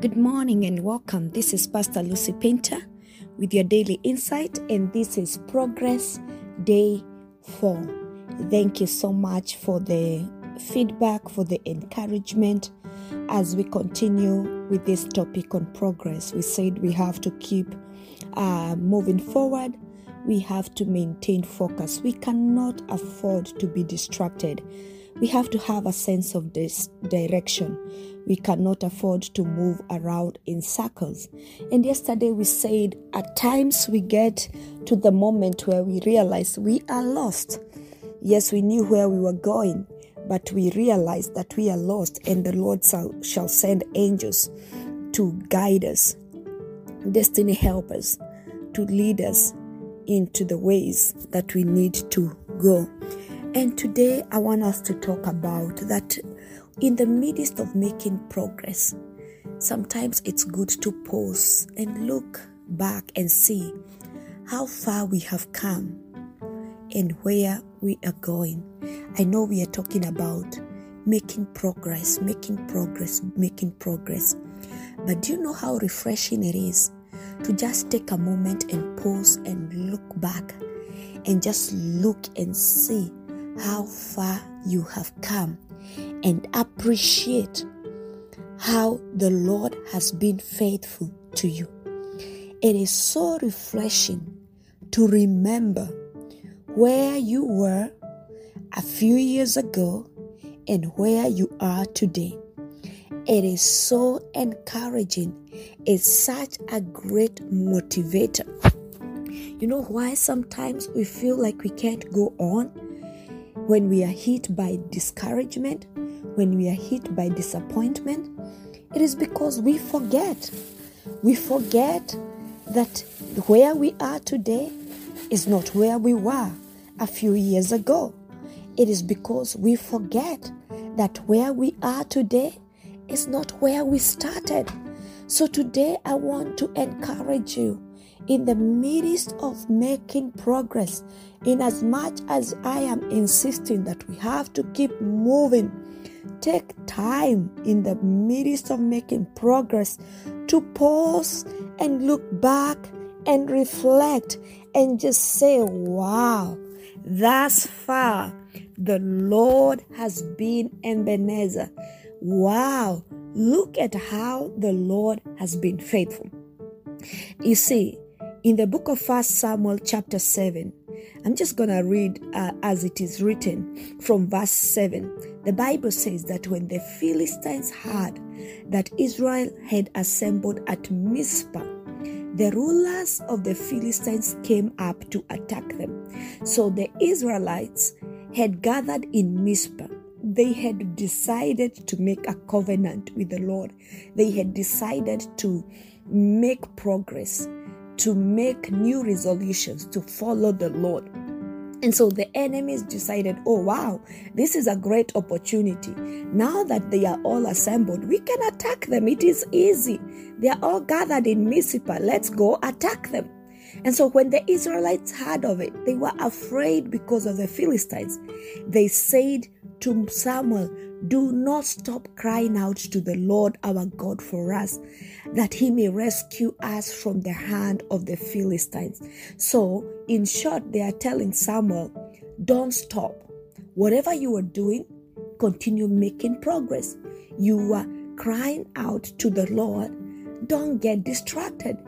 Good morning and welcome. This is Pastor Lucy Painter with your daily insight, and this is Progress Day 4. Thank you so much for the feedback, for the encouragement as we continue with this topic on progress. We said we have to keep uh, moving forward, we have to maintain focus. We cannot afford to be distracted we have to have a sense of this direction. We cannot afford to move around in circles. And yesterday we said at times we get to the moment where we realize we are lost. Yes, we knew where we were going, but we realize that we are lost, and the Lord shall send angels to guide us, destiny helpers, to lead us into the ways that we need to go. And today I want us to talk about that in the midst of making progress, sometimes it's good to pause and look back and see how far we have come and where we are going. I know we are talking about making progress, making progress, making progress. But do you know how refreshing it is to just take a moment and pause and look back and just look and see how far you have come and appreciate how the Lord has been faithful to you. It is so refreshing to remember where you were a few years ago and where you are today. It is so encouraging. It's such a great motivator. You know why sometimes we feel like we can't go on? When we are hit by discouragement, when we are hit by disappointment, it is because we forget. We forget that where we are today is not where we were a few years ago. It is because we forget that where we are today is not where we started. So today I want to encourage you in the midst of making progress, in as much as I am insisting that we have to keep moving, take time in the midst of making progress to pause and look back and reflect and just say, Wow, thus far the Lord has been Ebenezer. Wow, look at how the Lord has been faithful. You see, in the book of First Samuel, chapter 7, I'm just going to read uh, as it is written from verse 7. The Bible says that when the Philistines heard that Israel had assembled at Mizpah, the rulers of the Philistines came up to attack them. So the Israelites had gathered in Mizpah. They had decided to make a covenant with the Lord. They had decided to make progress to make new resolutions to follow the Lord. And so the enemies decided, oh wow, this is a great opportunity. Now that they are all assembled, we can attack them. It is easy. They are all gathered in Mizpah. Let's go attack them. And so when the Israelites heard of it, they were afraid because of the Philistines. They said to Samuel, Do not stop crying out to the Lord our God for us, that he may rescue us from the hand of the Philistines. So, in short, they are telling Samuel, Don't stop. Whatever you are doing, continue making progress. You are crying out to the Lord. Don't get distracted.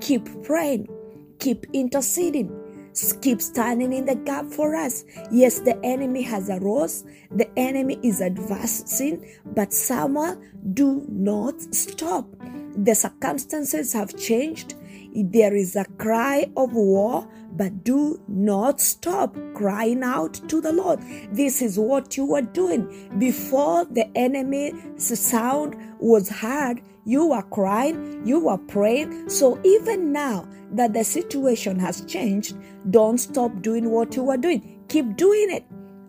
Keep praying keep interceding keep standing in the gap for us. Yes, the enemy has arose, the enemy is advancing, but Samuel, do not stop. The circumstances have changed. There is a cry of war, but do not stop crying out to the Lord. This is what you were doing before the enemy's sound was heard. You were crying, you were praying. So even now, that the situation has changed, don't stop doing what you were doing. Keep doing it.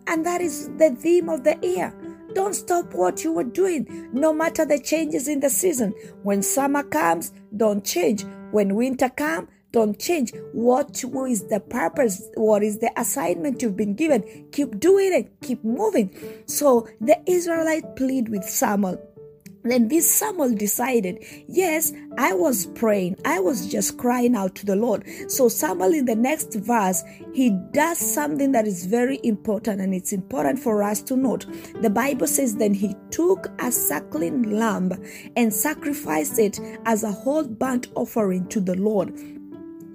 And that is the theme of the year. Don't stop what you were doing, no matter the changes in the season. When summer comes, don't change. When winter comes, don't change. What is the purpose? What is the assignment you've been given? Keep doing it. Keep moving. So the Israelite plead with Samuel then this Samuel decided, yes, I was praying. I was just crying out to the Lord. So Samuel in the next verse, he does something that is very important and it's important for us to note. The Bible says then he took a suckling lamb and sacrificed it as a whole burnt offering to the Lord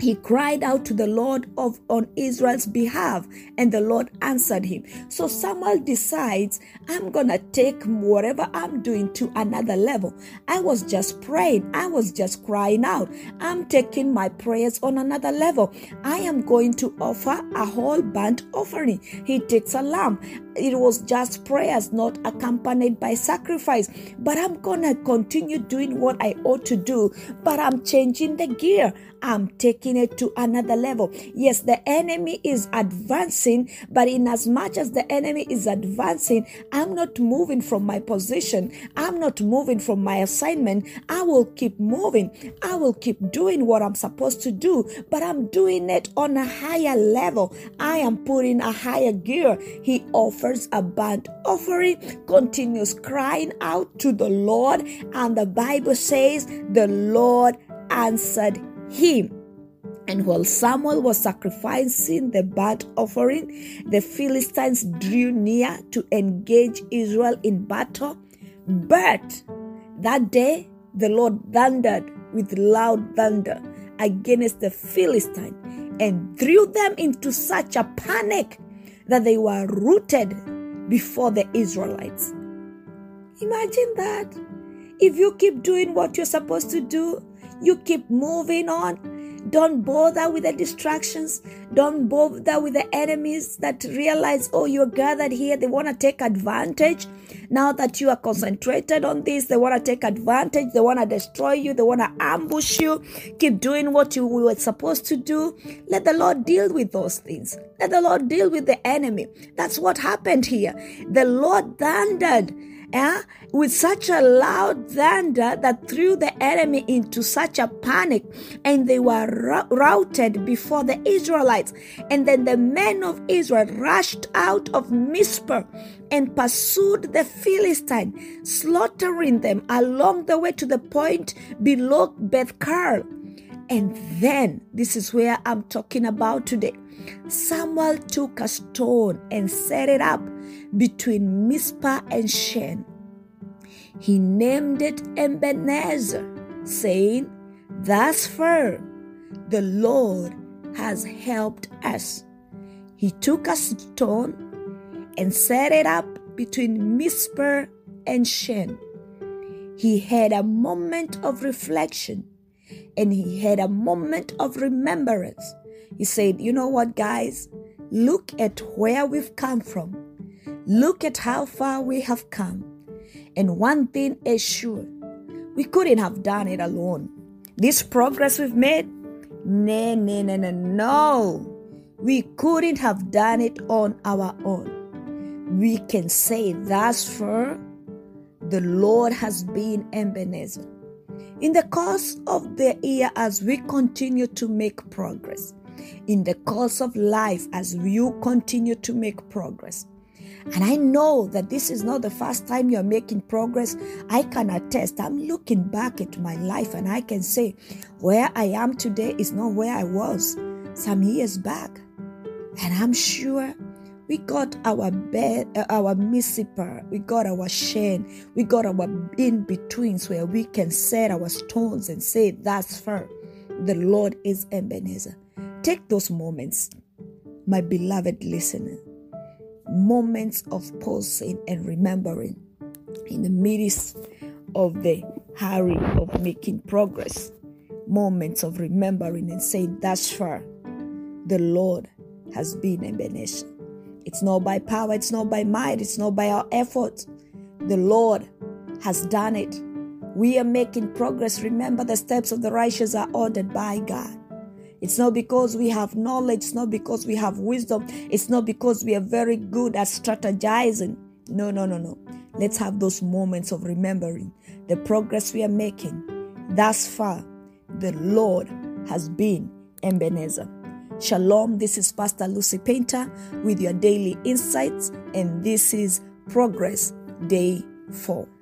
he cried out to the Lord of on Israel's behalf, and the Lord answered him. So Samuel decides, I'm gonna take whatever I'm doing to another level. I was just praying, I was just crying out. I'm taking my prayers on another level. I am going to offer a whole burnt offering. He takes a lamb. It was just prayers, not accompanied by sacrifice. But I'm gonna continue doing what I ought to do, but I'm changing the gear. I'm taking it to another level. Yes, the enemy is advancing, but in as much as the enemy is advancing, I'm not moving from my position. I'm not moving from my assignment. I will keep moving. I will keep doing what I'm supposed to do, but I'm doing it on a higher level. I am putting a higher gear. He offers a burnt offering, continues crying out to the Lord, and the Bible says the Lord answered him. And while Samuel was sacrificing the burnt offering, the Philistines drew near to engage Israel in battle. But that day the Lord thundered with loud thunder against the Philistines and threw them into such a panic that they were rooted before the Israelites. Imagine that. If you keep doing what you're supposed to do, you keep moving on. Don't bother with the distractions. Don't bother with the enemies that realize, oh, you're gathered here. They want to take advantage. Now that you are concentrated on this, they want to take advantage. They want to destroy you. They want to ambush you. Keep doing what you were supposed to do. Let the Lord deal with those things. Let the Lord deal with the enemy. That's what happened here. The Lord thundered eh, with such a loud thunder that threw the enemy into such a panic, and they were routed before the Israelites. And then the men of Israel rushed out of Mizpah and pursued the Philistine, slaughtering them along the way to the point below Beth Kar. And then, this is where I'm talking about today. Samuel took a stone and set it up between Mizpah and Shen. He named it Ebenezer, saying, Thus far the Lord has helped us. He took a stone and set it up between Mizpah and Shen. He had a moment of reflection and he had a moment of remembrance. He said, You know what, guys? Look at where we've come from. Look at how far we have come. And one thing is sure we couldn't have done it alone. This progress we've made, no, no, no, no, no. We couldn't have done it on our own. We can say, thus far, the Lord has been Ebenezer. In the course of the year, as we continue to make progress, in the course of life, as you continue to make progress, and I know that this is not the first time you're making progress. I can attest. I'm looking back at my life and I can say where I am today is not where I was some years back. And I'm sure we got our bed, uh, our Mizpah, we got our Shen, we got our in betweens where we can set our stones and say, That's far. The Lord is Ebenezer. Take those moments, my beloved listener moments of pausing and remembering in the midst of the hurry of making progress, moments of remembering and saying, Thus far, the Lord has been Ebenezer. It's not by power, it's not by might, it's not by our effort. The Lord has done it. We are making progress. Remember, the steps of the righteous are ordered by God. It's not because we have knowledge, it's not because we have wisdom, it's not because we are very good at strategizing. No, no, no, no. Let's have those moments of remembering the progress we are making. Thus far, the Lord has been Ebenezer. Shalom, this is Pastor Lucy Painter with your daily insights, and this is Progress Day 4.